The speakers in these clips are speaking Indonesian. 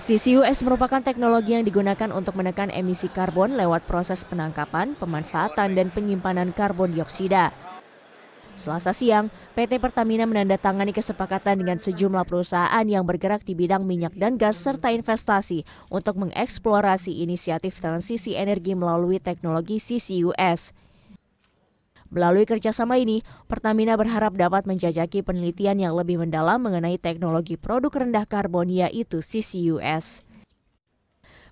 CCUS merupakan teknologi yang digunakan untuk menekan emisi karbon lewat proses penangkapan, pemanfaatan, dan penyimpanan karbon dioksida. Selasa siang, PT Pertamina menandatangani kesepakatan dengan sejumlah perusahaan yang bergerak di bidang minyak dan gas serta investasi untuk mengeksplorasi inisiatif transisi energi melalui teknologi CCUS. Melalui kerjasama ini, Pertamina berharap dapat menjajaki penelitian yang lebih mendalam mengenai teknologi produk rendah karbon yaitu CCUS.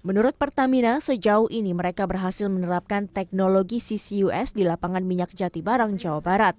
Menurut Pertamina, sejauh ini mereka berhasil menerapkan teknologi CCUS di lapangan minyak Jati Barang, Jawa Barat.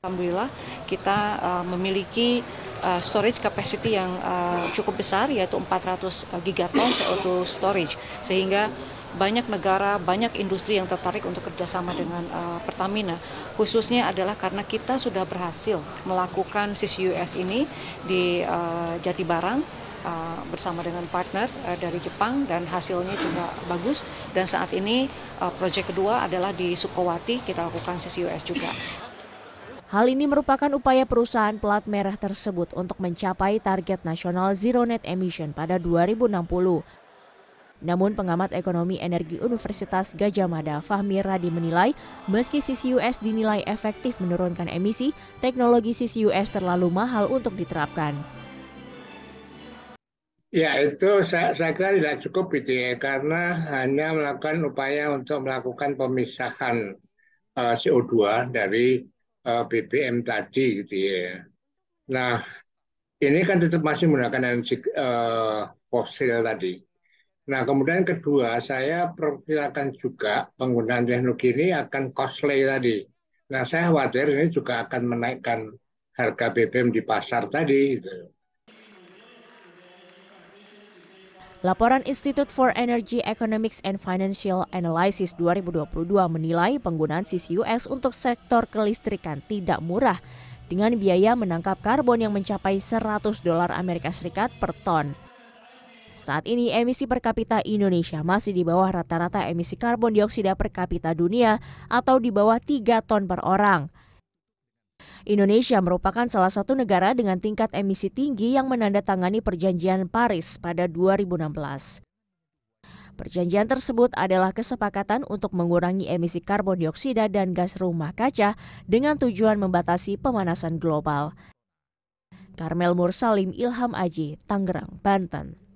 Alhamdulillah kita uh, memiliki uh, storage capacity yang uh, cukup besar yaitu 400 gigaton CO2 storage sehingga banyak negara, banyak industri yang tertarik untuk kerjasama dengan uh, Pertamina. Khususnya adalah karena kita sudah berhasil melakukan CCUS ini di uh, Jati uh, bersama dengan partner uh, dari Jepang dan hasilnya juga bagus. Dan saat ini uh, proyek kedua adalah di Sukowati kita lakukan CCUS juga. Hal ini merupakan upaya perusahaan plat merah tersebut untuk mencapai target nasional zero net emission pada 2060 namun pengamat ekonomi energi Universitas Gajah Mada Fahmi Radi menilai, meski CCUS dinilai efektif menurunkan emisi, teknologi CCUS terlalu mahal untuk diterapkan. Ya itu saya, saya kira tidak cukup gitu ya karena hanya melakukan upaya untuk melakukan pemisahan uh, eh, CO2 dari uh, eh, BBM tadi gitu ya. Nah ini kan tetap masih menggunakan energi uh, fosil tadi. Nah, kemudian kedua, saya perkirakan juga penggunaan teknologi ini akan costly tadi. Nah, saya khawatir ini juga akan menaikkan harga BBM di pasar tadi. Gitu. Laporan Institute for Energy Economics and Financial Analysis 2022 menilai penggunaan CCUS untuk sektor kelistrikan tidak murah dengan biaya menangkap karbon yang mencapai 100 dolar Amerika Serikat per ton. Saat ini emisi per kapita Indonesia masih di bawah rata-rata emisi karbon dioksida per kapita dunia atau di bawah 3 ton per orang. Indonesia merupakan salah satu negara dengan tingkat emisi tinggi yang menandatangani perjanjian Paris pada 2016. Perjanjian tersebut adalah kesepakatan untuk mengurangi emisi karbon dioksida dan gas rumah kaca dengan tujuan membatasi pemanasan global. Karmel Mursalim Ilham Aji, Tangerang, Banten.